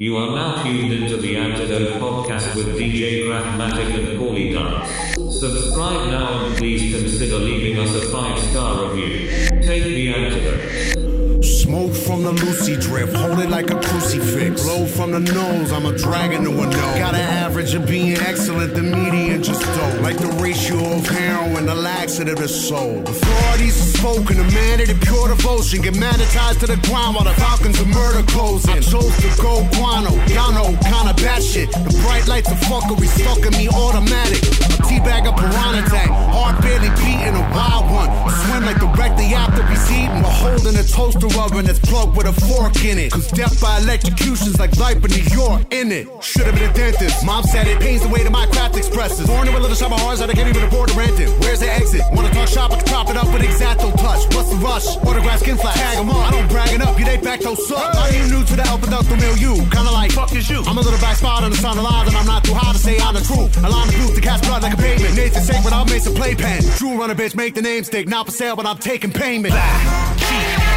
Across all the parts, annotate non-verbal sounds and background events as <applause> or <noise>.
You are now tuned into the Antidote podcast with DJ Craftmatic and Paulie Dubz. Subscribe now and please consider leaving us a five star review. Take the antidote. Smoke from the Lucy drip, hold it like a crucifix. Blow from the nose, I'm a dragon to a nose. Got an average of being excellent, the median just don't. Like the ratio of heroin, the laxative is soul. Authorities are spoken, a man of the pure devotion. Get magnetized to the ground while the falcons of murder closing. I chose to go guano, y'all know, kinda bad shit. The bright lights of fuckery stuck in me automatic. A teabag a piranha tank, heart barely beating a wild one. Swim like the wreck directly after he's eating, but holding a toaster oven that's plugged with a fork in it. Cause death by electrocution's like life in New York, in it. Should've been a dentist. Mom said it pains the way that my craft expresses. Born in a little shop of horrors that I can't even afford to rent it. Where's the exit? Wanna talk shop, I can chop it up with exacto touch. What's the rush? Autograph skin flat, tag 'em up. I don't bragging up, you they back those suck. Are you new to the El Producto milieu? Kinda like, fuck is you? I'm a little back spot on the sun alive, and I'm not too high to say I'm the truth. Alarm the booth to cast blood like a pavement. Nathan sacred, I'll make some playpen. True run a bitch, make the name stick. Not for sale, but I'm taking payment. Lie,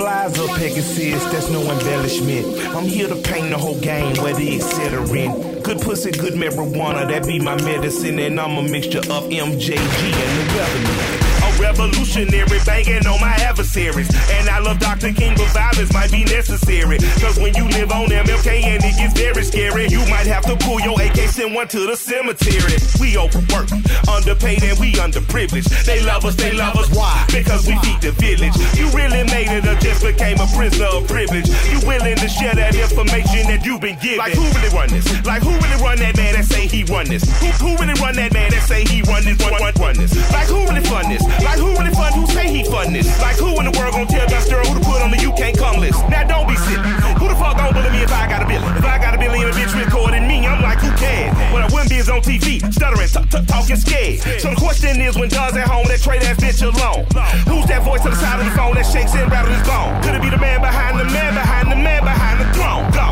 flies up Pegasus, that's no embellishment. I'm here to paint the whole game, whether it's in. Good pussy, good marijuana, that be my medicine. And I'm a mixture of MJG and the weatherman. Revolutionary banging on my adversaries. And I love Dr. King, but violence might be necessary. Cause when you live on MLK and it gets very scary, you might have to pull your AK, send one to the cemetery. We overwork, underpaid, and we underprivileged. They love us, they love us. Why? Because we feed the village. You really made it or just became a prisoner of privilege. You willing to share that information that you've been given. Like who really run this? Like who really run that man that say he run this? Who, who really run that man that say he run this, run, run, run this? Like who really fund this? Like who really fund who say he fund this? Like who in the world gonna tell Dusty who to put on the you can't come list? Now don't be silly. Who the fuck gon' bully me if I got a billion? If I got a billion a bitch recording me, I'm like, who cares? When I wouldn't be is on TV, stuttering, talking scared. So the question is, when Don's at home, that trade ass bitch alone. Who's that voice on the side of the phone that shakes and rattles his bone? Could it be the man behind the man behind the man behind the throne? Go,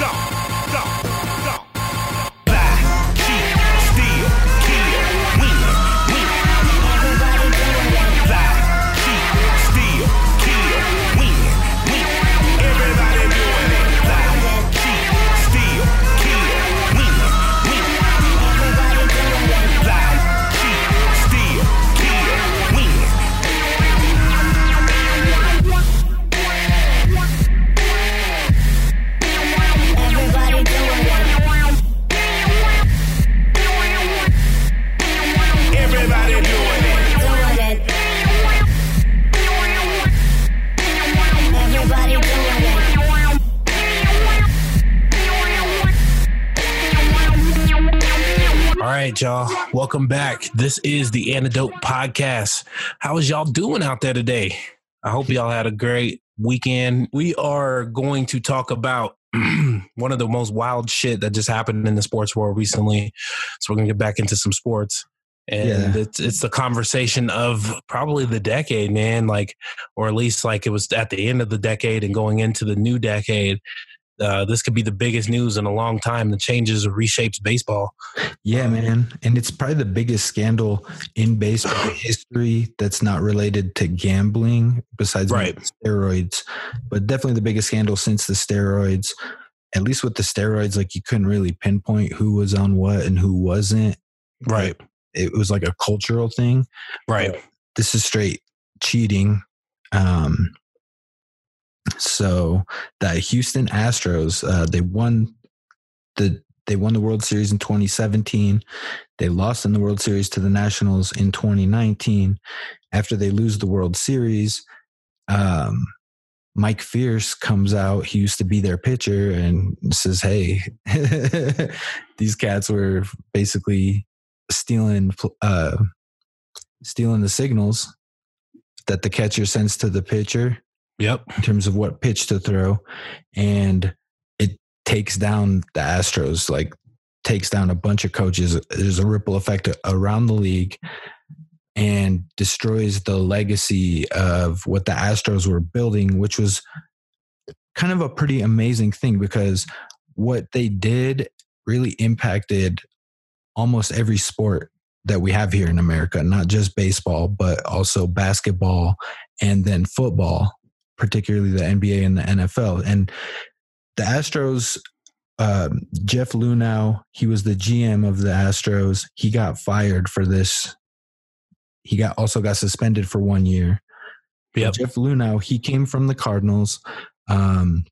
go, y'all. Welcome back. This is the Antidote Podcast. How is y'all doing out there today? I hope y'all had a great weekend. We are going to talk about <clears throat> one of the most wild shit that just happened in the sports world recently. So we're gonna get back into some sports. And Yeah. it's it's the conversation of probably the decade, man. Like, or at least like it was at the end of the decade and going into the new decade. Uh, this could be the biggest news in a long time. The changes reshapes baseball. Yeah, man. And it's probably the biggest scandal in baseball <sighs> history that's not related to gambling, besides Right. steroids. But definitely the biggest scandal since the steroids. At least with the steroids, like you couldn't really pinpoint who was on what and who wasn't. Right. It was like a cultural thing. Right. This is straight cheating. Um, so the Houston Astros, uh, they won the they won the World Series in 2017. They lost in the World Series to the Nationals in 2019. After they lose the World Series, um, Mike Fiers comes out. He used to be their pitcher and says, "Hey, <laughs> these cats were basically stealing uh, stealing the signals that the catcher sends to the pitcher Yep. in terms of what pitch to throw, and it takes down the Astros. Like takes down a bunch of coaches. There's a ripple effect around the league. and destroys the legacy of what the Astros were building, which was kind of a pretty amazing thing because what they did really impacted almost every sport that we have here in America, not just baseball, but also basketball and then football, particularly the NBA and the NFL. And the Astros, um, Jeff Luhnow, he was the GM of the Astros. He got fired for this. He got also got suspended for one year. Yep. Jeff Luhnow, he came from the Cardinals. Um,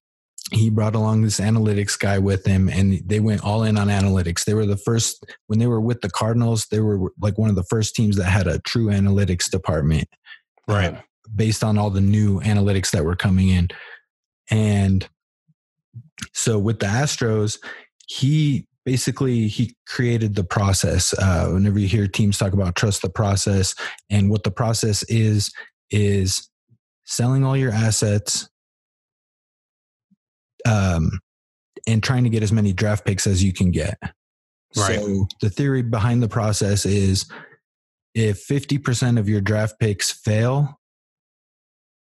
he brought along this analytics guy with him and they went all in on analytics. They were the first, when they were with the Cardinals, they were like one of the first teams that had a true analytics department. Right. uh, based on all the new analytics that were coming in. And so with the Astros, he basically he created the process. Uh, whenever you hear teams talk about trust the process, and what the process is is selling all your assets, um, and trying to get as many draft picks as you can get. Right. So the theory behind the process is if 50% of your draft picks fail,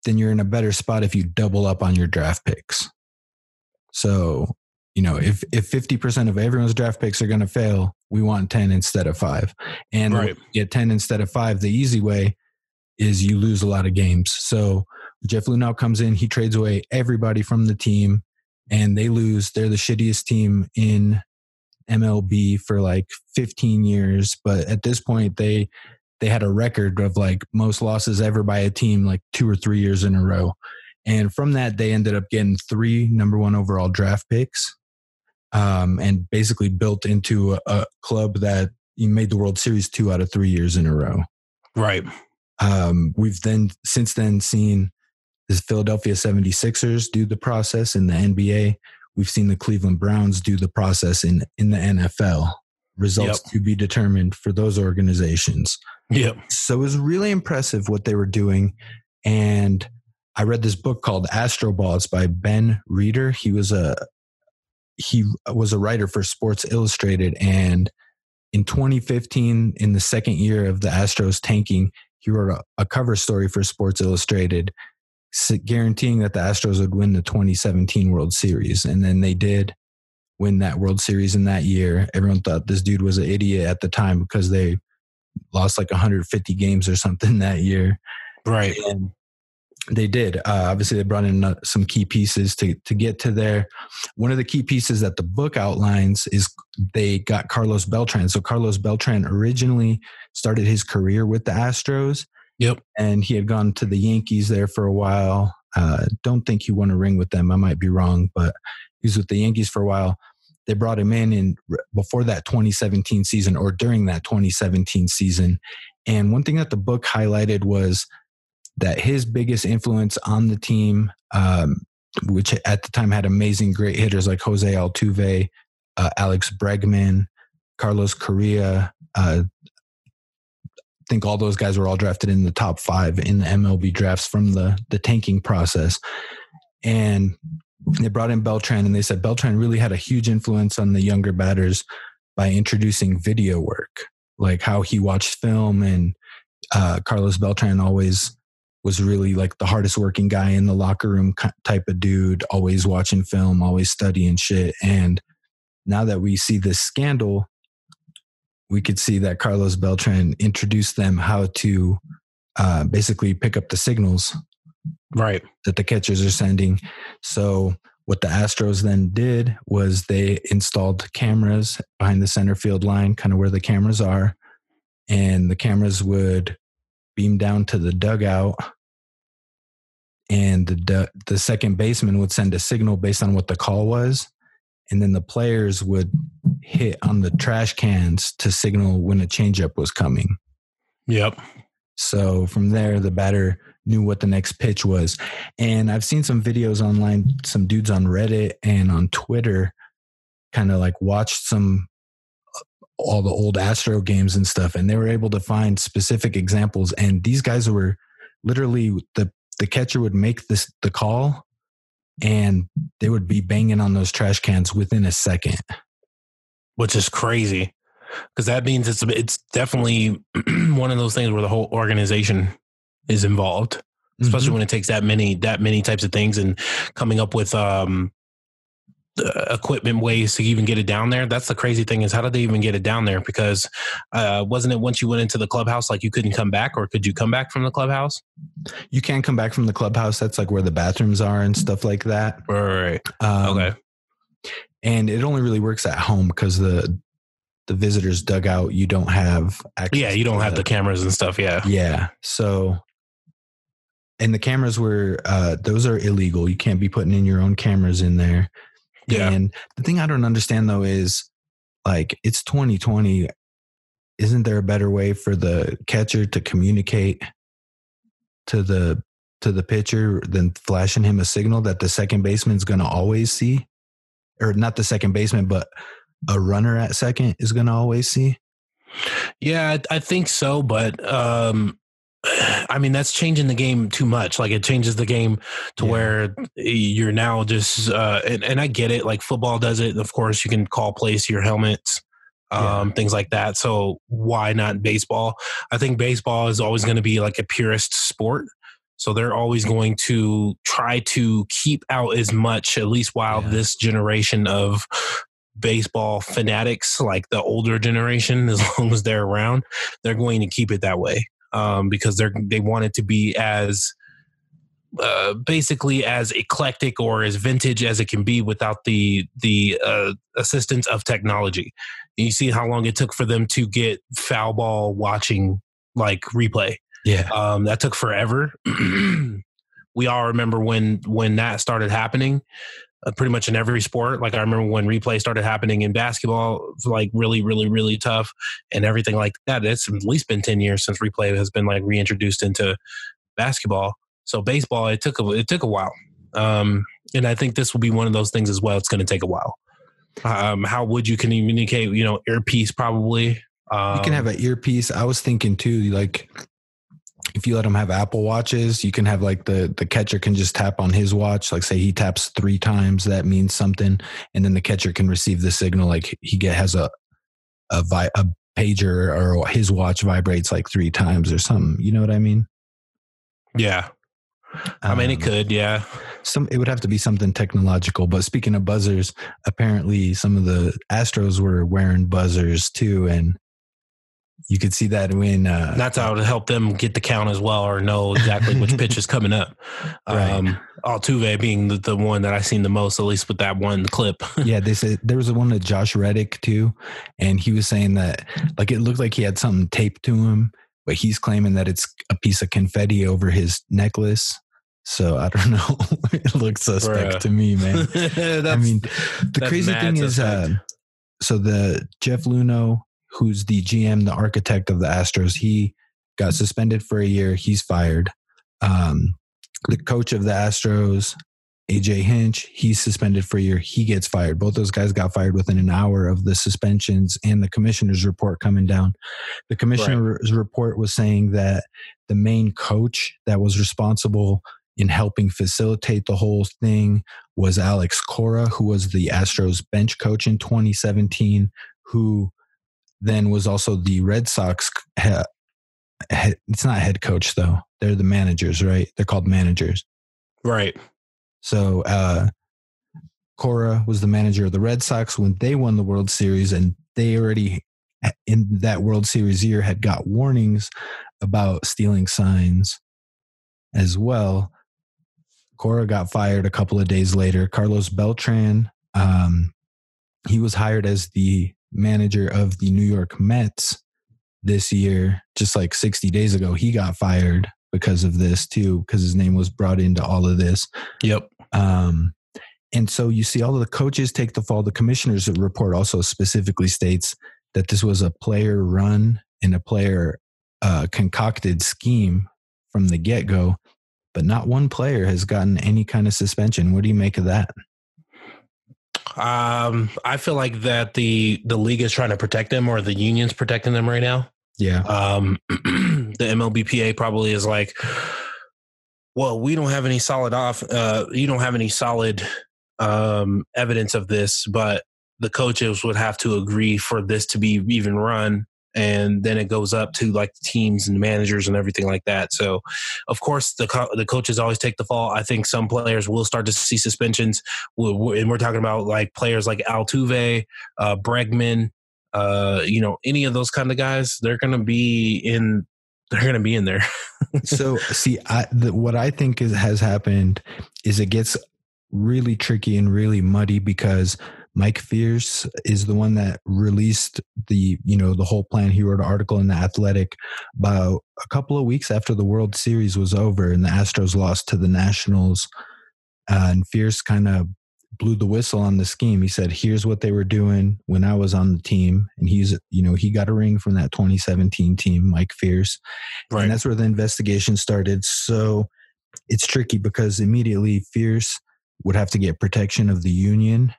then you're in a better spot if you double up on your draft picks. So, you know, if if 50% of everyone's draft picks are going to fail, we want 10 instead of 5. And Right. get 10 instead of 5, the easy way is you lose a lot of games. So, Jeff Luhnow comes in, he trades away everybody from the team and they lose. They're the shittiest team in MLB for like 15 years, but at this point they they had a record of like most losses ever by a team like two or three years in a row. And from that, they ended up getting three number one overall draft picks um, and basically built into a, a club that you made the World Series two out of three years in a row. Right. Um, we've then since then seen the Philadelphia 76ers do the process in the NBA. We've seen the Cleveland Browns do the process in, in the NFL. Results Yep. to be determined for those organizations. Yep. So it was really impressive what they were doing. And I read this book called Astroball. It's by Ben Reiter. He was a he was a writer for Sports Illustrated. And in 2015, in the second year of the Astros tanking, he wrote a, a cover story for Sports Illustrated, guaranteeing that the Astros would win the 2017 World Series. And then they did win that World Series in that year. Everyone thought this dude was an idiot at the time because they lost like 150 games or something <laughs> that year. Right. And they did. Uh, obviously, they brought in uh, some key pieces to to get to there. One of the key pieces that the book outlines is they got Carlos Beltran. So Carlos Beltran originally started his career with the Astros. Yep. And he had gone to the Yankees there for a while. Uh, don't think he won a ring with them. I might be wrong, but he was with the Yankees for a while. They brought him in in before that 2017 season or during that 2017 season. And one thing that the book highlighted was that his biggest influence on the team, um, which at the time had amazing great hitters like Jose Altuve, uh, Alex Bregman, Carlos Correa. Uh, I think all those guys were all drafted in the top five in the MLB drafts from the the tanking process. And they brought in Beltran, and they said Beltran really had a huge influence on the younger batters by introducing video work, like how he watched film. And uh, Carlos Beltran always was really like the hardest working guy in the locker room type of dude, always watching film, always studying shit. And now that we see this scandal, we could see that Carlos Beltran introduced them how to uh, basically pick up the signals Right. that the catchers are sending. So what the Astros then did was they installed cameras behind the center field line, kind of where the cameras are, and the cameras would beam down to the dugout and the the second baseman would send a signal based on what the call was and then the players would hit on the trash cans to signal when a changeup was coming. Yep. So from there, the batter knew what the next pitch was. And I've seen some videos online, some dudes on Reddit and on Twitter kind of like watched some uh, all the old Astro games and stuff, and they were able to find specific examples. And these guys were literally the the catcher would make this the call and they would be banging on those trash cans within a second. Which is crazy. because that means it's it's definitely <clears throat> one of those things where the whole organization is involved, especially Mhm. when it takes that many that many types of things and coming up with um the equipment ways to even get it down there. That's the crazy thing is how did they even get it down there? Because uh, wasn't it once you went into the clubhouse like you couldn't come back, or could you come back from the clubhouse? you can't come back from the clubhouse. That's like where the bathrooms are and stuff like that. Right. Um, Okay. and it only really works at home because the the visitors dugout you don't have access Yeah, you don't have the cameras and stuff. Yeah. yeah so and the cameras were uh those are illegal. You can't be putting in your own cameras in there. Yeah. and the thing i don't understand though is like it's 2020 isn't there a better way for the catcher to communicate to the to the pitcher than flashing him a signal that the second baseman's going to always see? Or not the second baseman but a runner at second is going to always see? Yeah, I, I think so, but um I mean that's changing the game too much. Like it changes the game to Yeah. where you're now just uh and, and I get it, like football does it. Of course, you can call plays to your helmets, um, things like that. So why not baseball? I think baseball is always going to be like a purist sport. So they're always going to try to keep out as much, at least while Yeah. this generation of baseball fanatics, like the older generation, <laughs> as long as they're around, they're going to keep it that way um, because they're they want it to be as uh, basically as eclectic or as vintage as it can be without the the uh, assistance of technology. You see how long it took for them to get foul ball watching like replay. yeah Um, that took forever. <clears throat> we all remember when when that started happening. Uh, pretty much in every sport. Like I remember when replay started happening in basketball, like really, really, really tough, and everything like that. It's at least been ten years since replay has been like reintroduced into basketball. So baseball, it took a, it took a while, um, and I think this will be one of those things as well. It's going to take a while. Um, how would you communicate? You know, earpiece probably. Um, you can have an earpiece. I was thinking too, like if you let them have Apple watches, you can have like the the catcher can just tap on his watch. Like say he taps three times, that means something, and then the catcher can receive the signal. Like he get has a a, vi, a pager or his watch vibrates like three times or something. You know what I mean? yeah. I mean, it Um, could. Yeah. some it would have to be something technological. But speaking of buzzers, apparently some of the Astros were wearing buzzers too, and you could see that when uh, That's how to help them get the count as well or know exactly which pitch is coming up. <laughs> Right. Um, Altuve being the, the one that I've seen the most, at least with that one clip. <laughs> yeah, they said there was one of Josh Reddick too, and he was saying that like it looked like he had something taped to him, but he's claiming that it's a piece of confetti over his necklace. So I don't <laughs> know. it looks suspect Bruh. to me, man. I mean, the crazy thing is, uh, so the Jeff Luhnow, who's the GM, the architect of the Astros, he got suspended for a year. He's fired. Um, the coach of the Astros, AJ Hinch, he's suspended for a year. He gets fired. Both those guys got fired within an hour of the suspensions and the commissioner's report coming down. The commissioner's report was saying that the main coach that was responsible in helping facilitate the whole thing was Alex Cora, who was the Astros bench coach in 2017, who then was also the Red Sox. He, he, it's not head coach though; they're the managers, right? They're called managers. right. So uh, Cora was the manager of the Red Sox when they won the World Series, and they already in that World Series year had got warnings about stealing signs as well. Cora got fired a couple of days later. Carlos Beltran, um, he was hired as the manager of the New York Mets this year, just like 60 days ago. He got fired because of this too, because his name was brought into all of this. Yep. Um, and so you see all of the coaches take the fall. The commissioner's report also specifically states that this was a player run and a player uh, concocted scheme from the get go, but not one player has gotten any kind of suspension. What do you make of that? Um, I feel like that the the league is trying to protect them, or the union's protecting them right now. Yeah. Um, <clears throat> the MLBPA probably is like, well, we don't have any solid off. Uh, you don't have any solid um, evidence of this, but the coaches would have to agree for this to be even run and then it goes up to like the teams and the managers and everything like that. So, of course, the co- the coaches always take the fall. I think some players will start to see suspensions, we we- and we're talking about like players like Altuve, uh, Bregman, uh, you know, any of those kind of guys. They're going to be in. They're going to be in there. <laughs> so see I, the, what i think is has happened is it gets really tricky and really muddy because mike fiers is the one that released the you know the whole plan. He wrote an article in the athletic about a couple of weeks after the world series was over and the astros lost to the nationals uh, and fiers kind of blew the whistle on the scheme. He said here's what they were doing when i was on the team. And he's you know he got a ring from that 2017 team mike fiers. And that's where the investigation started. So it's tricky because immediately Fiers would have to get protection of the union,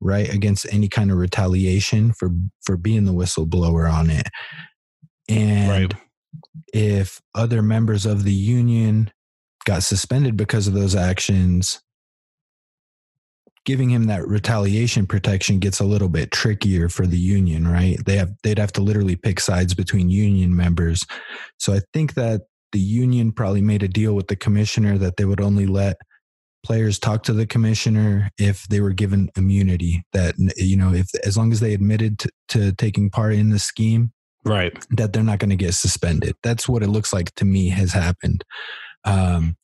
right, against any kind of retaliation for for being the whistleblower on it. And Right. if other members of the union got suspended because of those actions, giving him that retaliation protection gets a little bit trickier for the union, right? They have they'd have to literally pick sides between union members. So I think that the union probably made a deal with the commissioner that they would only let players talk to the commissioner if they were given immunity that you know if as long as they admitted to, to taking part in the scheme right. that they're not going to get suspended. That's what it looks like to me has happened. Um,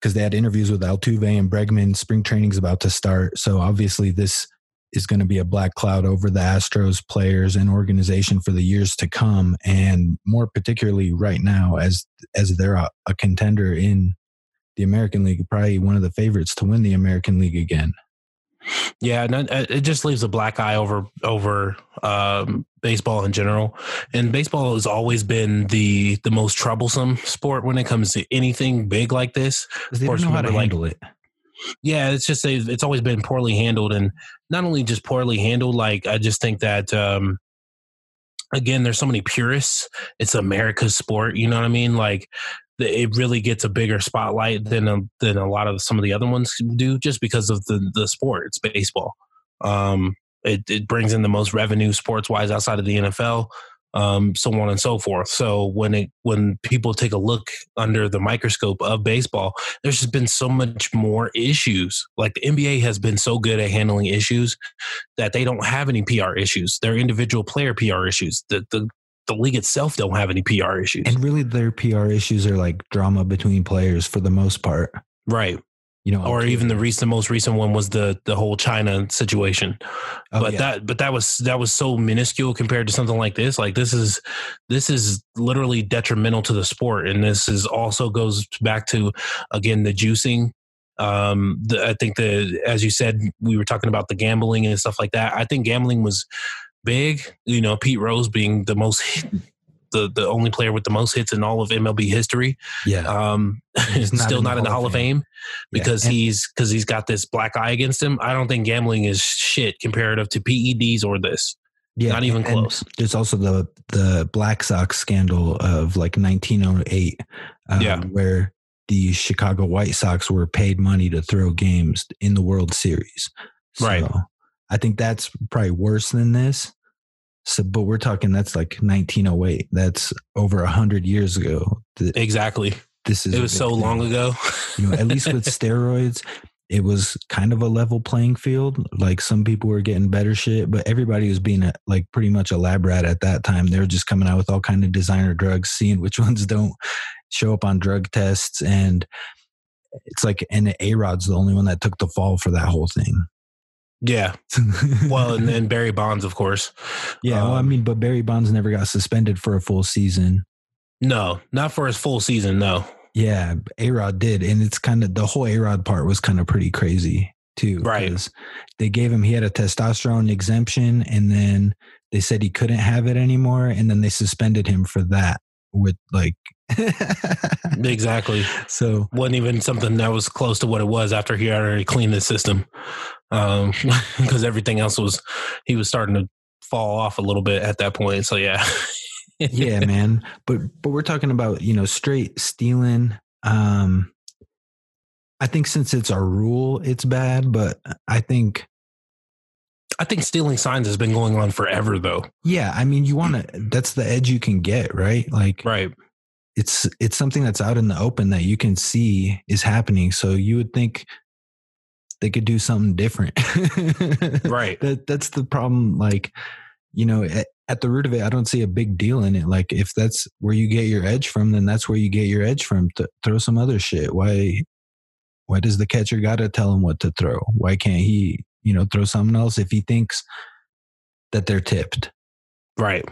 because they had interviews with Altuve and Bregman. Spring training's about to start, so obviously this is going to be a black cloud over the Astros players and organization for the years to come, and more particularly right now as as they're a, a contender in the American League, probably one of the favorites to win the American League again. Yeah, it just leaves a black eye over over um, baseball in general. And baseball has always been the the most troublesome sport when it comes to anything big like this. They don't know how to like, handle it. Yeah, it's just a, it's always been poorly handled, and not only just poorly handled. Like I just think that um, again, there's so many purists. It's America's sport. You know what I mean? Like it really gets a bigger spotlight than a, than a lot of some of the other ones do, just because of the the sport. It's baseball. Um, it it brings in the most revenue sports wise outside of the NFL. Um, so on and so forth. So when it when people take a look under the microscope of baseball, there's just been so much more issues. Like the NBA has been so good at handling issues that they don't have any PR issues. They're individual player PR issues. The the the league itself don't have any PR issues. And really, their PR issues are like drama between players for the most part. right. You know, Or okay. even the recent most recent one was the the whole China situation. Oh, but yeah. that but that was that was so minuscule compared to something like this. Like this is this is literally detrimental to the sport. And this is also goes back to again the juicing um the, i think the as you said we were talking about the gambling and stuff like that i think gambling was big you know pete rose being the most the the only player with the most hits in all of mlb history yeah, um <laughs> not still in not in the hall of fame Yeah, because and- he's because he's got this black eye against him i don't think gambling is shit comparative to peds or this yeah, not even close There's also the the Black Sox scandal of like 1908, um, Yeah. where the Chicago White Sox were paid money to throw games in the World Series. Right. I think that's probably worse than this. So, but we're talking that's like 1908. That's over a hundred years ago. Exactly This is it was so thing. long ago you know, at least with <laughs> steroids, it was kind of a level playing field. Like some people were getting better shit, but everybody was being a, like pretty much a lab rat at that time. They were just coming out with all kind of designer drugs, seeing which <laughs> ones don't show up on drug tests, and it's like and A Rod's the only one that took the fall for that whole thing. Yeah <laughs> well and then barry bonds of course yeah, well, I um, mean, but Barry Bonds never got suspended for a full season. no not for his full season no Yeah, A Rod did, and it's kind of the whole A Rod part was kind of pretty crazy too. Right. They gave him he had a testosterone exemption, and then they said he couldn't have it anymore, and then they suspended him for that. With like, <laughs> exactly so wasn't even something that was close to what it was after he already cleaned the system um <laughs> because everything else was he was starting to fall off a little bit at that point so yeah yeah, man. But but we're talking about you know straight stealing. Um, I think since it's a rule, it's bad. But I think I think stealing signs has been going on forever, though. Yeah, I mean, you want to. That's the edge you can get, right? Like, Right. it's it's something that's out in the open that you can see is happening. So you would think they could do something different, <laughs> Right. That that's the problem. Like, you know, at, at the root of it, I don't see a big deal in it. Like, if that's where you get your edge from, then that's where you get your edge from. Th- throw some other shit. Why? Why does the catcher got to tell him what to throw? Why can't he, you know, throw something else if he thinks that they're tipped? Right.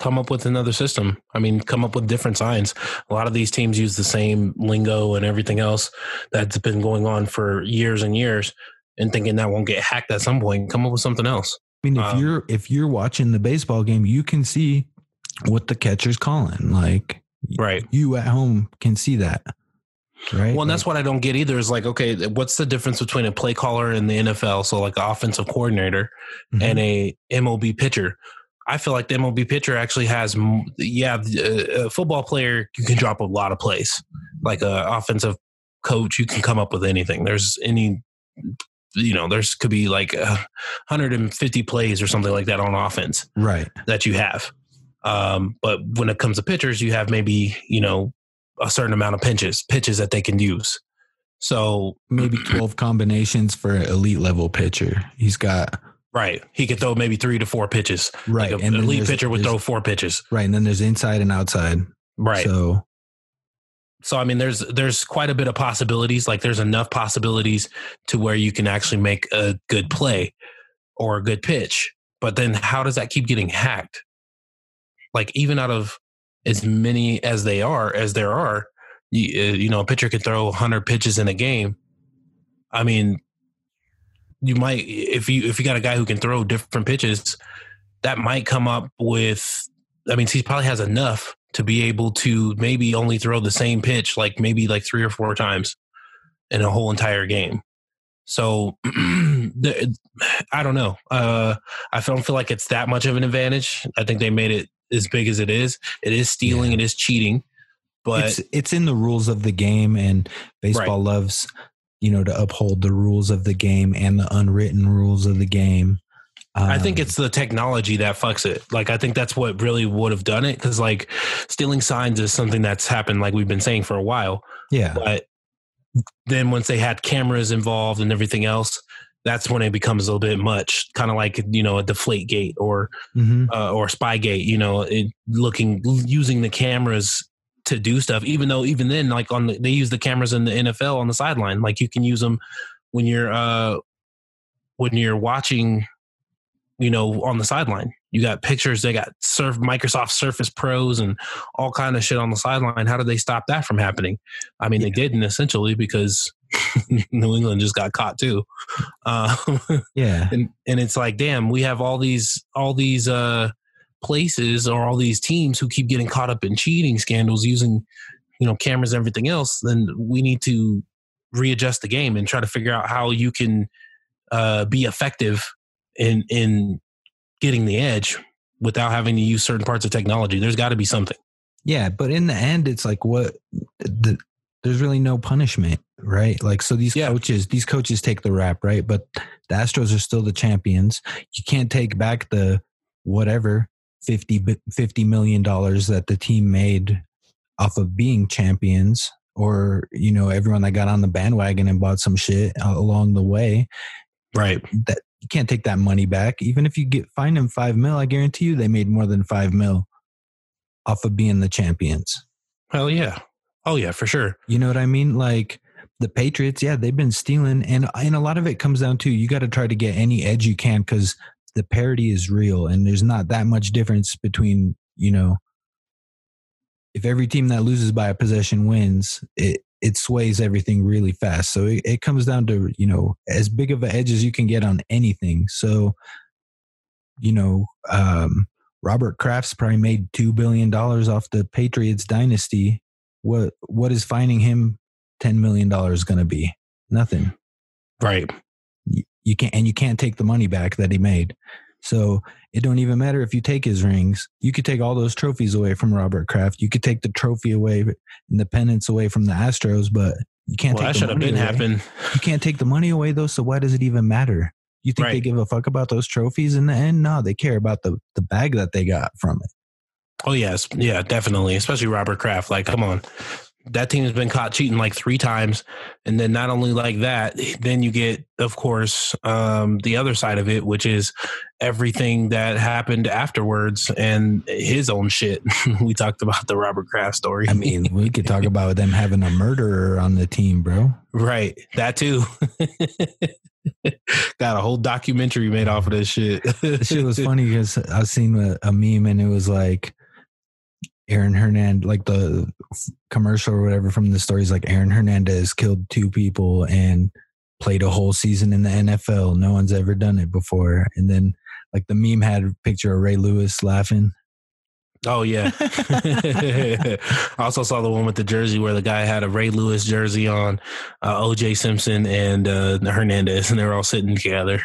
Come up with another system. I mean, come up with different signs. A lot of these teams use the same lingo and everything else that's been going on for years and years and thinking that won't get hacked at some point. Come up with something else. I mean, if Um, you're if you're watching the baseball game, you can see what the catcher's calling. Like Right. you at home can see that, right? Well, and that's what I don't get either is like, okay, what's the difference between a play caller in the NFL? So, like, an offensive coordinator Mhm. and a MLB pitcher. I feel like the MLB pitcher actually has, yeah, a, a football player, you can drop a lot of plays. Like a offensive coach, you can come up with anything. There's any, you know, there's could be like uh, 150 plays or something like that on offense right. that you have. Um, but when it comes to pitchers, you have maybe, you know, a certain amount of pitches, pitches that they can use. So Maybe twelve combinations for an elite level pitcher. He's got Right. He could throw maybe three to four pitches. right, Like a, and elite there's- pitcher would throw four pitches. right, and then there's inside and outside. Right. So, So I mean there's there's quite a bit of possibilities. Like there's enough possibilities to where you can actually make a good play or a good pitch. But then how does that keep getting hacked? Like even out of as many as they are, as there are, you, uh, you know, a pitcher could throw 100 pitches in a game. I mean, you might if you if you got a guy who can throw different pitches, that might come up with. I mean, he probably has enough to be able to maybe only throw the same pitch, like maybe like three or four times in a whole entire game. So <clears throat> I don't know. Uh, I don't feel like it's that much of an advantage. I think they made it as big as it is. It is stealing. It is cheating. But it's it's in the rules of the game, and baseball loves you know to uphold the rules of the game and the unwritten rules of the game. I think Um, it's the technology that fucks it. Like I think that's what really would have done it because like stealing signs is something that's happened like we've been saying for a while. yeah, But then once they had cameras involved and everything else, that's when it becomes a little bit much. Kind of like you know a deflate gate or hmm uh, or Spygate. You know, it, looking using the cameras to do stuff. Even though even then, like on the, they use the cameras in the NFL on the sideline. Like you can use them when you're uh when you're watching. You know, on the sideline, you got pictures. They got Surf Microsoft Surface Pros and all kind of shit on the sideline. How did they stop that from happening? I mean, they didn't essentially because <laughs> New England just got caught too. Uh, <laughs> yeah, and and it's like damn we have all these all these uh places or all these teams who keep getting caught up in cheating scandals using you know cameras and everything else then we need to readjust the game and try to figure out how you can uh be effective in in getting the edge without having to use certain parts of technology there's got to be something yeah. But in the end, it's like what the, there's really no punishment, right? Like so, these Yeah. coaches, these coaches take the rap, right? But the Astros are still the champions. You can't take back the whatever 50, 50 million dollars that the team made off of being champions or you know everyone that got on the bandwagon and bought some shit uh, along the way. Right. That you can't take that money back. Even if you get find them five mil i guarantee you they made more than five mil off of being the champions. Hell yeah. Oh yeah for sure. You know what i mean? Like the patriots yeah they've been stealing and and a lot of it comes down to you got to try to get any edge you can because the parity is real and there's not that much difference between you know if every team that loses by a possession wins it it sways everything really fast. So it, it comes down to you know as big of an edge as you can get on anything. So you know um robert kraft's probably made two billion dollars off the patriots dynasty. What what is finding him 10 million dollars going to be? Nothing. Right you, can't and you can't take the money back that he made so it don't even matter if you take his rings you could take all those trophies away from robert kraft you could take the trophy away and the pennants away from the astros but you can't well that take the should have money been away. happening you can't take the money away though so why does it even matter You think they give a fuck about those trophies in the end? No, they care about the the bag that they got from it. Oh yes, yeah, definitely. Especially Robert Kraft. Like, come on, that team has been caught cheating like three times, and then not only like that, then you get, of course, um, the other side of it, which is everything that happened afterwards and his own shit. <laughs> we talked about the Robert Kraft story. I mean, we could talk about them having a murderer on the team, bro. right? That too. <laughs> Got a whole documentary made off of this shit. That shit was <laughs> funny because I seen a, a meme and it was like Aaron Hernandez, like the f- commercial or whatever from the stories, like Aaron Hernandez killed two people and played a whole season in the NFL. No one's ever done it before. And then like the meme had a picture of Ray Lewis laughing. Oh yeah. <laughs> <laughs> I also saw the one with the jersey where the guy had a Ray Lewis jersey on, uh, OJ Simpson and uh, Hernandez, and they were all sitting together.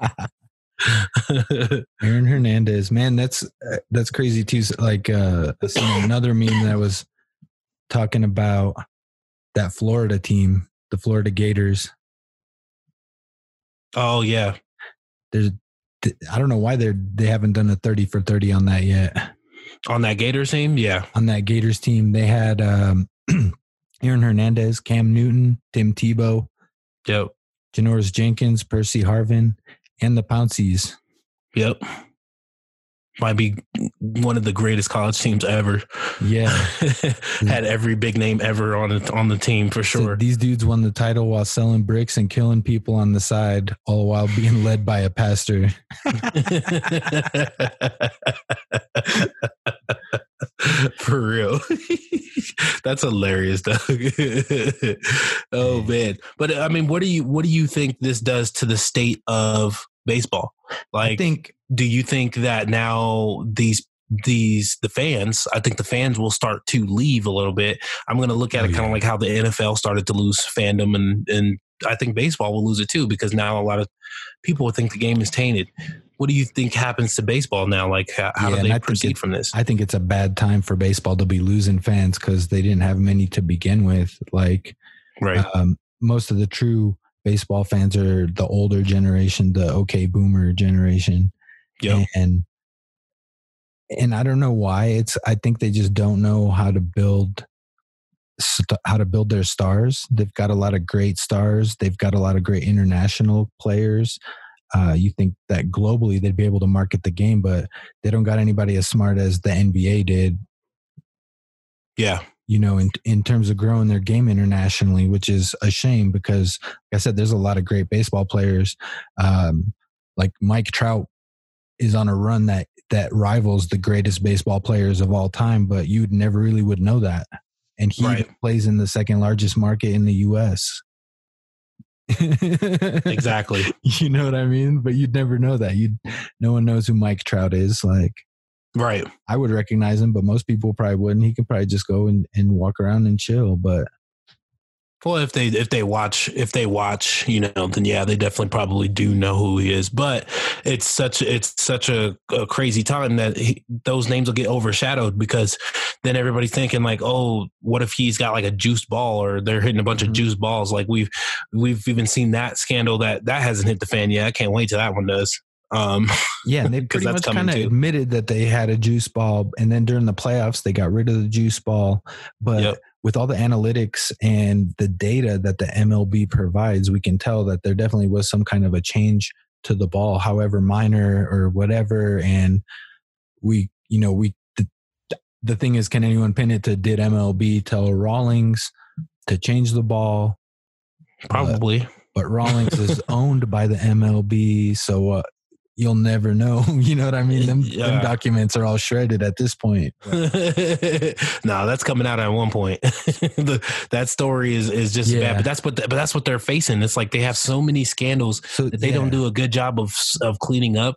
<laughs> <laughs> Aaron Hernandez, man, that's uh, that's crazy too. Like uh, another meme that was talking about that Florida team, the Florida Gators. oh yeah. There's, I don't know why they're they haven't done a thirty for thirty on that yet. On that Gators team, yeah. On that Gators team, they had um, <clears throat> Aaron Hernandez, Cam Newton, Tim Tebow, Yep. Janoris Jenkins, Percy Harvin, and the Pouncies. Yep. Might be one of the greatest college teams ever. Yeah. <laughs> Had every big name ever on it, on the team for So sure. these dudes won the title while selling bricks and killing people on the side, all while being led by a pastor. <laughs> For real. <laughs> That's hilarious, Doug. oh man. But I mean, what do you what do you think this does to the state of baseball? Like I think do you think that now these these the fans i think the fans will start to leave a little bit i'm going to look at Oh, it kind of yeah. like how the nfl started to lose fandom and and i think baseball will lose it too because now a lot of people will think the game is tainted what do you think happens to baseball now like how, how Yeah, do they proceed it- from this I think it's a bad time for baseball to be losing fans because they didn't have many to begin with. Like right um, most of the true baseball fans are the older generation, the okay boomer generation. yeah and and I don't know why it's I think they just don't know how to build st- how to build their stars. They've got a lot of great stars. They've got a lot of great international players. Uh, you think that globally they'd be able to market the game, but they don't got anybody as smart as the NBA did. yeah You know, in in terms of growing their game internationally, which is a shame because, like I said, there's a lot of great baseball players. Um, like Mike Trout is on a run that that rivals the greatest baseball players of all time, but you would never really would know that. And he Right. plays in the second largest market in the U.S. <laughs> exactly You know what I mean? But you'd never know that. You, no one knows who Mike Trout is. Like right I would recognize him, but most people probably wouldn't. He can probably just go and, and walk around and chill. But Well, if they if they watch if they watch, you know, then yeah, they definitely probably do know who he is. But it's such it's such a, a crazy time that he, those names will get overshadowed because then everybody's thinking like, oh, what if he's got like a juice ball or they're hitting a bunch Mhm. of juice balls? Like we've we've even seen that scandal that that hasn't hit the fan yet. I can't wait till that one does. Um, <laughs> yeah, and they 'Cause pretty much kind of admitted that they had a juice ball, and then during the playoffs they got rid of the juice ball. But Yep. with all the analytics and the data that the MLB provides, we can tell that there definitely was some kind of a change to the ball, however minor or whatever. And we, you know, we the, the thing is, can anyone pin it to did MLB tell Rawlings to change the ball? probably. but Rawlings is <laughs> owned by the MLB, so uh, you'll never know. <laughs> You know what I mean? Them, Yeah. them documents are all shredded at this point. <laughs> no, that's coming out at one point. <laughs> the, that story is is just Yeah. bad, but that's what the, but that's what they're facing. It's like they have so many scandals So that they don't do a good job of of cleaning up.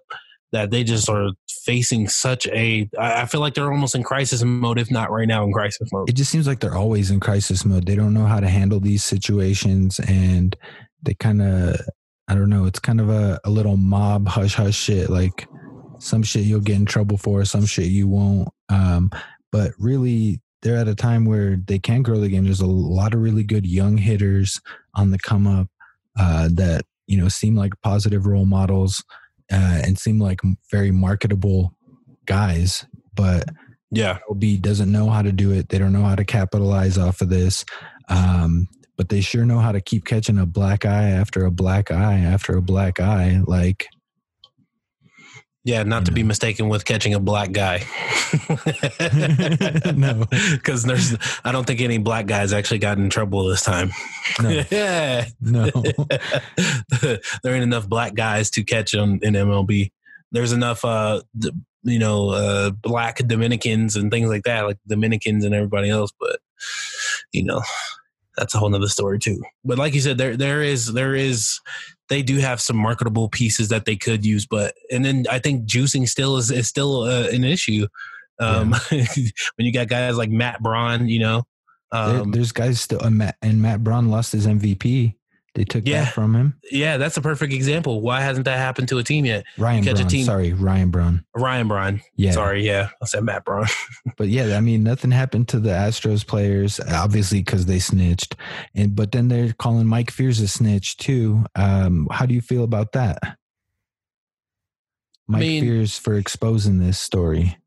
That they just are facing such a. I I feel like they're almost in crisis mode, if not right now in crisis mode. It just seems like they're always in crisis mode. They don't know how to handle these situations, and they kind of, I don't know. It's kind of a, a little mob hush hush shit. Like some shit you'll get in trouble for, some shit you won't. Um, but really, they're at a time where they can grow the game. There's a lot of really good young hitters on the come up uh, that you know, seem like positive role models uh, and seem like very marketable guys, but Yeah. OB doesn't know how to do it. They don't know how to capitalize off of this. Um, but they sure know how to keep catching a black eye after a black eye after a black eye. Like, Yeah, not to be mistaken with catching a black guy. <laughs> No. <laughs> because there's. I don't think any black guys actually got in trouble this time. No. <laughs> yeah, no. there ain't enough black guys to catch them in MLB. There's enough, uh, d- you know, uh, black Dominicans and things like that, like Dominicans and everybody else. But you know, that's a whole nother story too. But like you said, there there is there is they do have some marketable pieces that they could use, but and then I think juicing still is is still uh, an issue. Um, <laughs> when you got guys like Matt Braun, you know, There- um, there's guys still, and Matt, and Matt Braun lost his MVP. They took Yeah. that from him. yeah, that's a perfect example. Why hasn't that happened to a team yet? Ryan Catch a Braun. team. Sorry, Ryan Braun. Ryan Braun. Yeah. Sorry, yeah, I said Matt Braun. <laughs> But yeah, I mean, nothing happened to the Astros players, obviously because they snitched, and but then they're calling Mike Fiers a snitch too. Um, how do you feel about that? Mike mean- Fiers for exposing this story.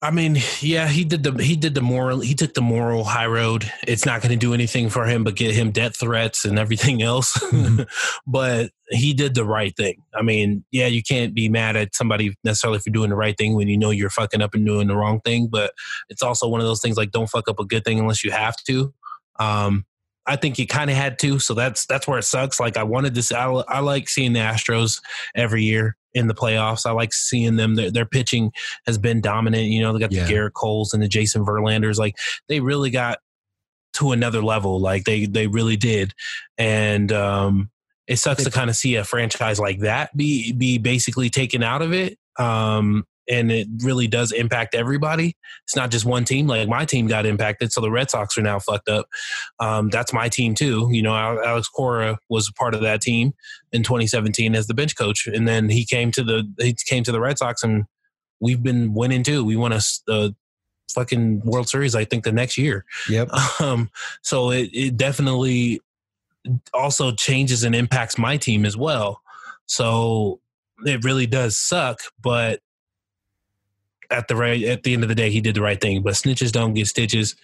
I mean, yeah, he did the he did the moral he took the moral high road. It's not going to do anything for him but get him death threats and everything else. Mhm. <laughs> but he did the right thing. I mean, yeah, you can't be mad at somebody necessarily for doing the right thing when you know you're fucking up and doing the wrong thing. But it's also one of those things like don't fuck up a good thing unless you have to. Um, I think you kind of had to, so that's that's where it sucks. Like I wanted this. I, I like seeing the Astros every year in the playoffs. I like seeing them. Their, their pitching has been dominant. You know, they got Yeah. the Gerrit Coles and the Jason Verlanders. Like they really got to another level. Like they they really did, and um, it sucks to kind of see a franchise like that be be basically taken out of it. Um, and it really does impact everybody. It's not just one team. Like my team got impacted, so the Red Sox are now fucked up. Um, that's my team too. You know, Alex Cora was part of that team in 2017 as the bench coach, and then he came to the he came to the Red Sox, and we've been winning too. We won a, the fucking World Series, I think, the next year. Yep. <laughs> Um, so it, it definitely also changes and impacts my team as well. So it really does suck, but at the right at the end of the day, he did the right thing. But snitches don't get stitches,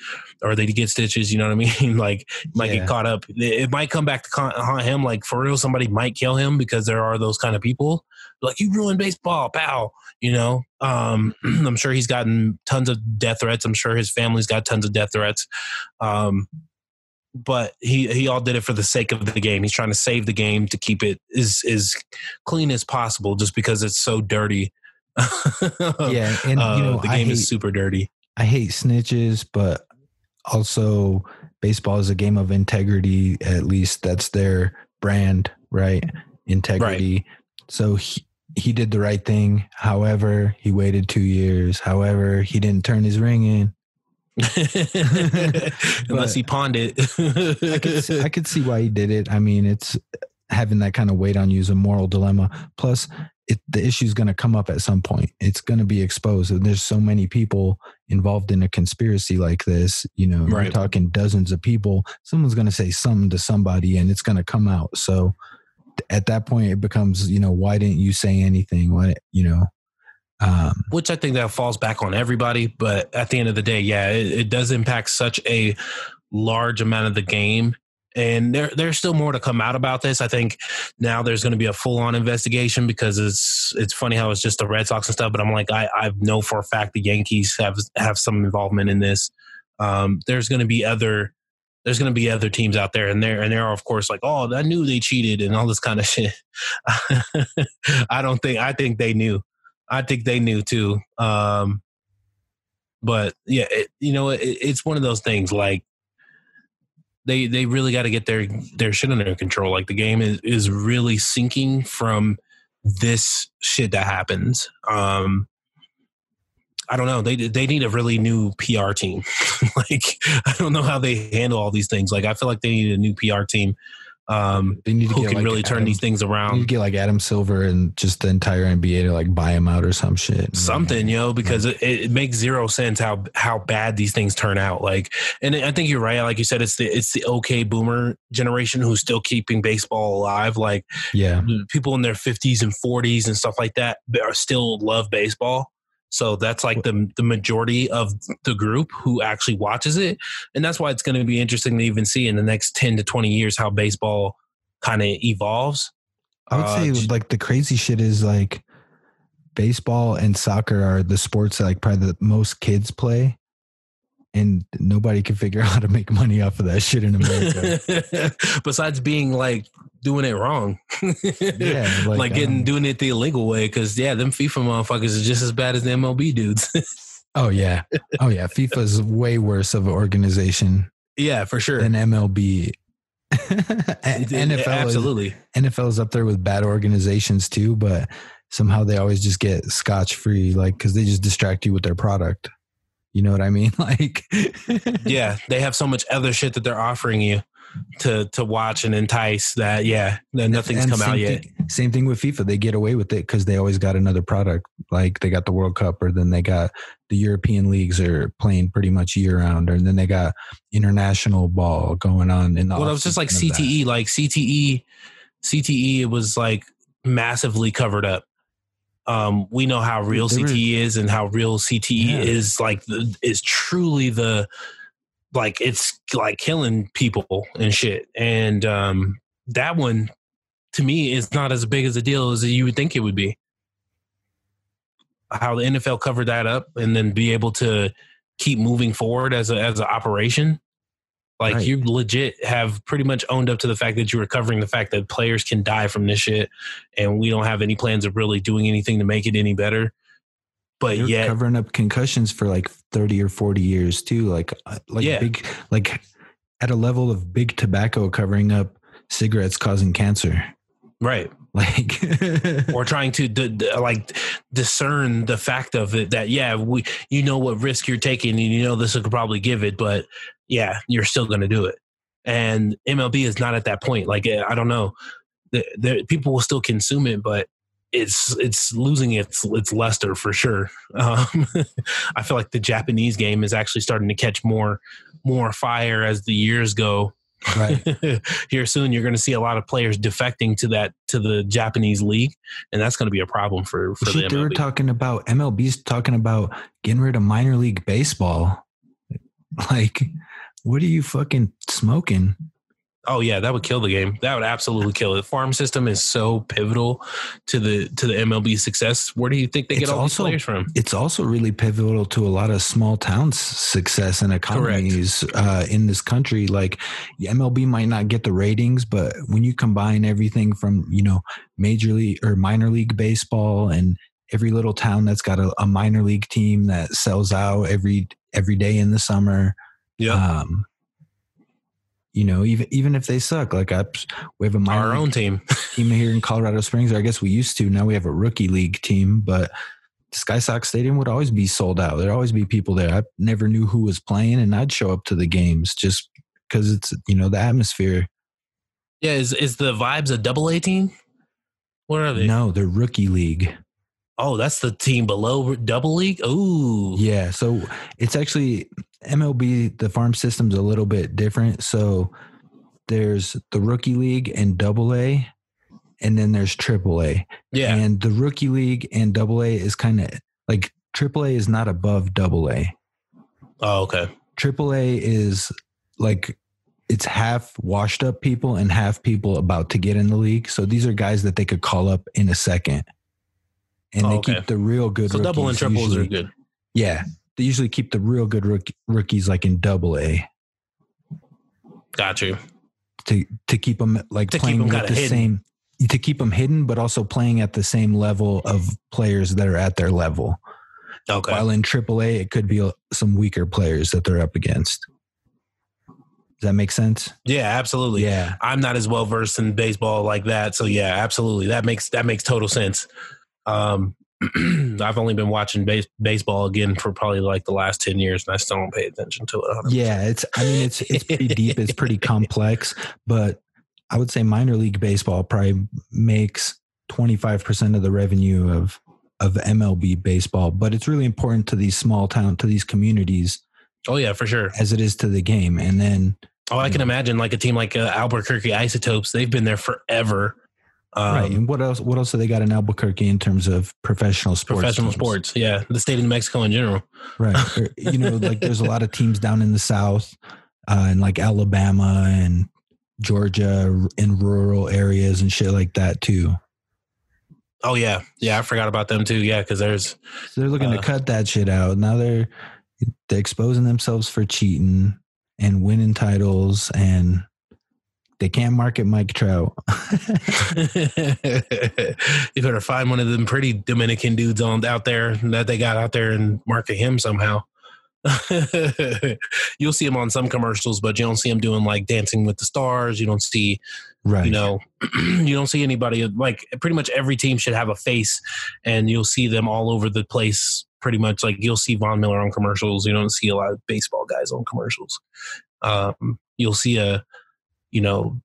or they get stitches. You know what I <laughs> mean? like might Yeah. get caught up. It might come back to haunt him. Like for real, somebody might kill him because there are those kind of people. Like you ruined baseball, pal. You know, um, <clears throat> I'm sure he's gotten tons of death threats. I'm sure his family's got tons of death threats. Um, but he he all did it for the sake of the game. He's trying to save the game to keep it as as clean as possible, just because it's so dirty. Yeah, <laughs> and Uh, you know, the game hate, is super dirty. I hate snitches, but also baseball is a game of integrity. At least that's their brand, right? Integrity. So he, he did the right thing. However, he waited two years. However, he didn't turn his ring in. <laughs> Unless he pawned it. I could, see, I <laughs> could see why he did it. I mean, it's having that kind of weight on you is a moral dilemma. Plus, it, the issue is going to come up at some point. It's going to be exposed. And there's so many people involved in a conspiracy like this. You know, Right. you're talking dozens of people. Someone's going to say something to somebody and it's going to come out. So at that point, it becomes, you know, why didn't you say anything? Why, you know, um, which I think that falls back on everybody. But at the end of the day, yeah, it, it does impact such a large amount of the game. And there, there's still more to come out about this. I think now there's going to be a full on investigation because it's it's funny how it's just the Red Sox and stuff. But I'm like, I, I know for a fact the Yankees have have some involvement in this. Um, there's going to be other there's going to be other teams out there, and there and there are of course like, oh, I knew they cheated and all this kind of <laughs> shit. I don't think I think they knew. I think they knew too. Um, but yeah, it, you know, it, it's one of those things. Like they they really got to get their their shit under control. Like the game is is really sinking from this shit that happens. Um, I don't know. They they need a really new PR team. <laughs> like I don't know how they handle all these things. Like I feel like they need a new PR team um, They need to who get can like really turn these things around. You get like Adam Silver and just the entire NBA to like buy him out or some shit. Something, you know, because it, it makes zero sense how how bad these things turn out. Like, and I think you're right. Like you said, it's the it's the okay boomer generation who's still keeping baseball alive. Like Yeah. people in their 50s and 40s and stuff like that are still love baseball. So that's like the the majority of the group who actually watches it, and that's why it's going to be interesting to even see in the next 10 to 20 years how baseball kind of evolves. I would Uh, say like the crazy shit is like baseball and soccer are the sports that like probably the most kids play. And nobody can figure out how to make money off of that shit in America. <laughs> Besides being like doing it wrong, Yeah, <laughs> like, like, getting um, doing it the illegal way. Because yeah, them FIFA motherfuckers is just as bad as the MLB dudes. <laughs> oh yeah. Oh yeah. FIFA's way worse of an organization yeah, for sure. than MLB. NFL is, absolutely. NFL is up there with bad organizations too, but somehow they always just get scotch free, like because they just distract you with their product. You know what I mean? <laughs> Like, yeah, they have so much other shit that they're offering you to to watch and entice that yeah, nothing's And come out yet. thing- same thing with FIFA. They get away with it because they always got another product. Like they got the World Cup, or then they got the European leagues are playing pretty much year round, and then they got international ball going on. In the Well, it was just like. CTE, like CTE, CTE It was like massively covered up. Um, we know how real There CTE is and how real CTE Yeah. is like the, is truly the like it's like killing people and shit. And um, that one to me is not as big as a deal as you would think it would be. How the NFL covered that up and then be able to keep moving forward as a as an operation. Like Right. you legit have pretty much owned up to the fact that you were covering the fact that players can die from this shit, and we don't have any plans of really doing anything to make it any better. But yet, covering up concussions for like thirty or forty years too. Like, uh, like Yeah. big, like at a level of big tobacco covering up cigarettes causing cancer. right, <laughs> Like, <laughs> or trying to d- d- like discern the fact of it that yeah, we you know what risk you're taking, and you know this could probably give it, but yeah, you're still going to do it. And MLB is not at that point. Like eh, I don't know, the, the, people will still consume it, but it's it's losing its its luster for sure. <laughs> Um, I feel like the Japanese game is actually starting to catch more more fire as the years go. right. <laughs> Here soon, you're going to see a lot of players defecting to that to the Japanese league, and that's going to be a problem for for the they were talking about MLB's talking about getting rid of minor league baseball. <laughs> Like, what are you fucking smoking? oh yeah, that would kill the game. That would absolutely kill it. Farm system is so pivotal to the to the MLB success. Where do you think they get It's all also- these players from? It's also really pivotal to a lot of small towns' success and economies uh, in this country. Like MLB might not get the ratings, but when you combine everything from you know major league or minor league baseball and every little town that's got a, a minor league team that sells out every every day in the summer. Yeah, Um, you know, even even if they suck, like I, we have a minor our own team. <laughs> team here in Colorado Springs. Or I guess we used to. Now we have a rookie league team, but Sky Sox Stadium would always be sold out. There'd always be people there. I never knew who was playing, and I'd show up to the games just because it's you know the atmosphere. Yeah, is is the vibes a double A team? What are they? No, they're rookie league. Oh, that's the team below double league. Ooh, Yeah, so it's actually MLB. The farm system's a little bit different. So there's the rookie league and double A, and then there's triple A. yeah. And the rookie league and double A is kind of like triple A is not above double A. Oh, okay. Triple A is like it's half washed up people and half people about to get in the league. So these are guys that they could call up in a second. And Oh, they okay. keep the real good So double and triples usually- are good. Yeah. They usually keep the real good rook- rookies like in double A Got you. to to keep them like To playing 'em with kinda the hidden. same to keep them hidden but also playing at the same level of players that are at their level. Okay. While in AAA, it could be uh, some weaker players that they're up against. Does that make sense? yeah, absolutely. Yeah. I'm not as well versed in baseball like that, so yeah, absolutely. That makes that makes total sense. Um, <clears throat> I've only been watching base, baseball again for probably like the last ten years, and I still don't pay attention to it. 100%. Yeah, it's. I mean, it's it's pretty deep. It's pretty complex, but I would say minor league baseball probably makes 25% of the revenue of of MLB baseball, but it's really important to these small town to these communities Oh yeah, for sure. as it is to the game. And then Oh, I can imagine like a team like uh, Albuquerque Isotopes. They've been there forever. Um, right, and what else what else have they got in Albuquerque in terms of professional sports? professional teams? sports. Yeah, the state of New Mexico in general. Right. <laughs> You know, like there's a lot of teams down in the south uh and like Alabama and Georgia in rural areas and shit like that too. Oh yeah, yeah. I forgot about them too. Yeah, because there's So they're looking Uh, to cut that shit out. Now they're they're exposing themselves for cheating and winning titles, and they can't market Mike Trout. <laughs> you better find one of them pretty Dominican dudes on out there that they got out there and market him somehow. <laughs> You'll see him on some commercials, but you don't see him doing like Dancing with the Stars. You don't see, right. you know, <clears throat> you don't see anybody like pretty much every team should have a face, and you'll see them all over the place. Pretty much like you'll see Von Miller on commercials. You don't see a lot of baseball guys on commercials. Um, you'll see a, you know,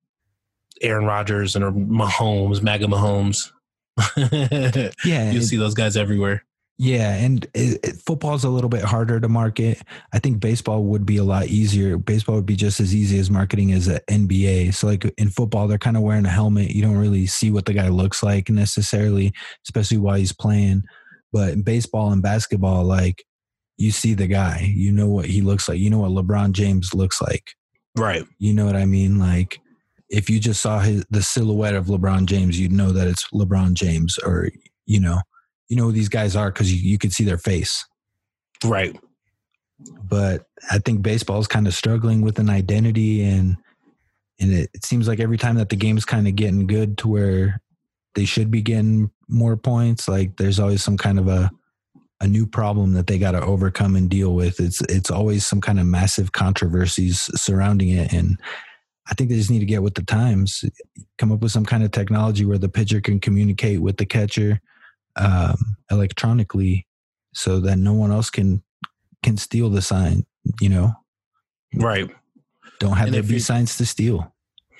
Aaron Rodgers and or Mahomes, Maga Mahomes. <laughs> yeah. You'll see those guys everywhere. Yeah, and it, it, football's a little bit harder to market. I think baseball would be a lot easier. Baseball would be just as easy as marketing as a NBA. So, like in football, they're kind of wearing a helmet. You don't really see what the guy looks like necessarily, especially while he's playing. But in baseball and basketball, like you see the guy, you know what he looks like. You know what LeBron James looks like. Right. You know what I mean? Like if you just saw his the silhouette of LeBron James, you'd know that it's LeBron James, or you know, you know who these guys are because you, you could see their face. Right. But I think baseball is kind of struggling with an identity, and and it, it seems like every time that the game's kind of getting good to where they should be getting more points, like there's always some kind of a a new problem that they got to overcome and deal with. It's it's always some kind of massive controversies surrounding it, and I think they just need to get with the times, come up with some kind of technology where the pitcher can communicate with the catcher um, electronically, so that no one else can can steal the sign. You know, Right. don't have And there be you- signs to steal.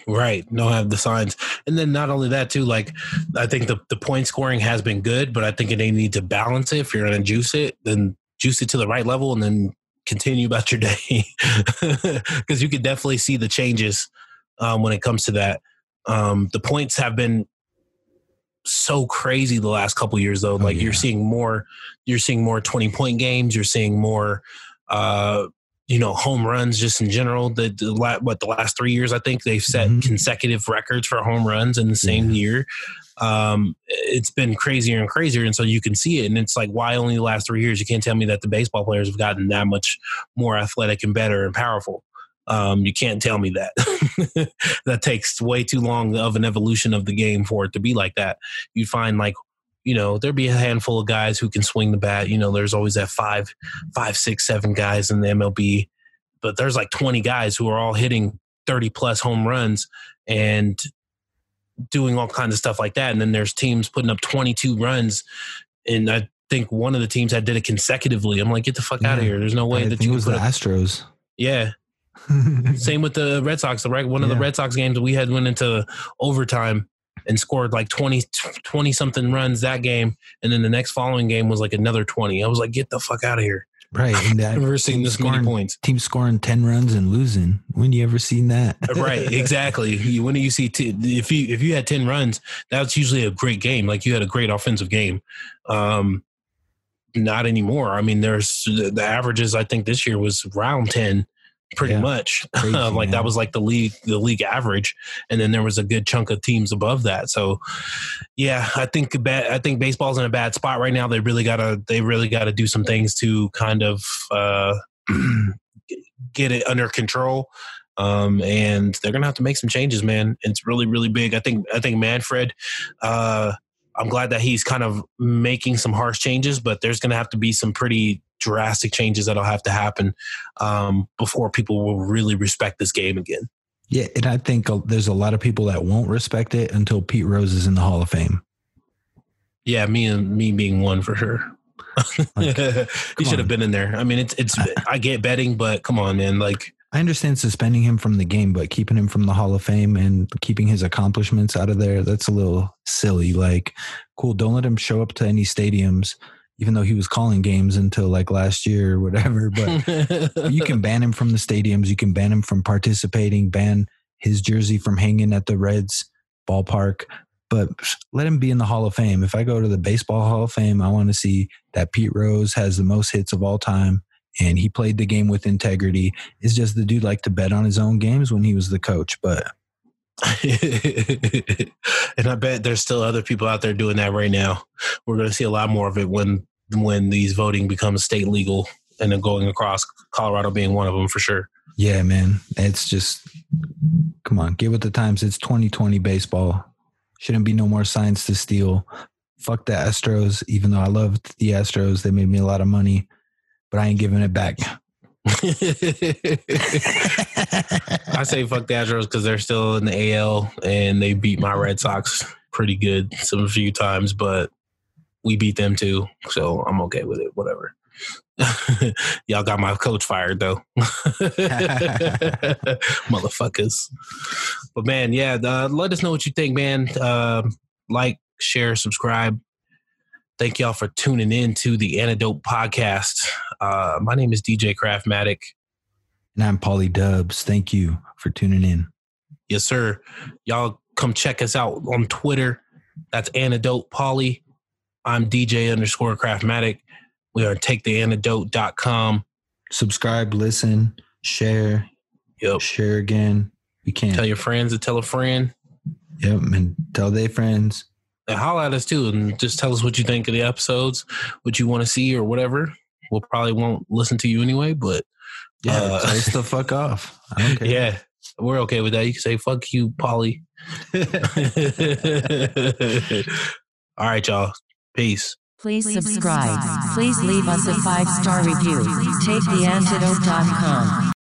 Right. Don't have the signs. And then not only that too, like I think the, the point scoring has been good, but I think they need to balance it. If you're gonna juice it, then juice it to the right level and then continue about your day. <laughs> Because you could definitely see the changes um, when it comes to that. Um, the points have been so crazy the last couple years though. like yeah. you're seeing more you're seeing more 20 point games, you're seeing more uh you know home runs just in general the, the la- what the last three years i think they've set Mhm. consecutive records for home runs in the same year um it's been crazier and crazier and so you can see it and it's like why only the last three years you can't tell me that the baseball players have gotten that much more athletic and better and powerful um, you can't tell me that. <laughs> that takes way too long of an evolution of the game for it to be like that. You find like, you know, there'd be a handful of guys who can swing the bat. You know, there's always that five, five, six, seven guys in the MLB, but there's like 20 guys who are all hitting 30 plus home runs and doing all kinds of stuff like that. And then there's teams putting up 22 runs. And I think one of the teams that did it consecutively. I'm like, get the fuck out of here. There's no way I that think you it was the Astros. yeah. <laughs> Same with the Red Sox. The right one of the Red Sox games we had went into overtime and scored like 20, 20 something runs that game, and then the next following game was like another twenty. I was like, get the fuck out of here! right. And that I've never seen this many scoring- points. Team scoring 10 runs and losing. When you ever seen that? right, <laughs> exactly. You- When do you see t- if you if you had ten runs, that's usually a great game. Like you had a great offensive game. Um, not anymore. I mean, there's the averages. I think this year was round ten, pretty Yeah. much. <laughs> Crazy, like man. that was like the league the league average, and then there was a good chunk of teams above that. So, yeah, I think ba- I think baseball's in a bad spot right now. They really gotta they really gotta do some things to kind of uh, <clears throat> get it under control. Um, and they're gonna have to make some changes, man. It's really, really big. I think I think Manfred. Uh, I'm glad that he's kind of making some harsh changes, but there's going to have to be some pretty drastic changes that'll have to happen um, before people will really respect this game again. Yeah, and I think uh, there's a lot of people that won't respect it until Pete Rose is in the Hall of Fame. Yeah, me and me being one for sure. Like, <laughs> he should have been in there. I mean, it's it's. <laughs> I get betting, but come on, man. Like I understand suspending him from the game, but keeping him from the Hall of Fame and keeping his accomplishments out of there, that's a little silly. Like, cool, don't let him show up to any stadiums, even though he was calling games until like last year or whatever. <laughs> But you can ban him from the stadiums, you can ban him from participating, ban his jersey from hanging at the Reds ballpark. But let him be in the Hall of Fame. If I go to the Baseball Hall of Fame, I want to see that Pete Rose has the most hits of all time and he played the game with integrity. It's just the dude liked to bet on his own games when he was the coach, but <laughs> and I bet there's still other people out there doing that right now. We're going to see a lot more of it when when these voting becomes state legal, and then going across Colorado being one of them for sure. yeah, man, it's just come on, get with the times. It's 2020 baseball. Shouldn't be no more signs to steal. Fuck the Astros, even though I loved the Astros. They made me a lot of money, but I ain't giving it back. I say fuck the Astros because they're still in the AL and they beat my Red Sox pretty good some few times, but we beat them too, so I'm okay with it. Whatever. <laughs> Y'all got my coach fired though, <laughs> motherfuckers. But man, yeah, uh, let us know what you think, man. Um like, share, subscribe. Thank y'all for tuning in to the Antidote Podcast. Uh, my name is DJ Craftmatic. And I'm Paulie Dubz. Thank you for tuning in. Yes, sir. Y'all come check us out on Twitter. That's Antidote Paulie. I'm DJ underscore Craftmatic. We are taketheantidote.com. Subscribe, listen, share, Yep. share again. We can't. Tell your friends to tell a friend. Yep, and tell their friends. And holler at us too and just tell us what you think of the episodes, what you want to see or whatever. We'll probably won't listen to you anyway, but Yeah, Uh, <laughs> tell the fuck off. I yeah, we're okay with that. You can say fuck you, Paulie. <laughs> All right, y'all. Peace. Please subscribe. Please leave us a five star review. take the TakeTheAntidote.com.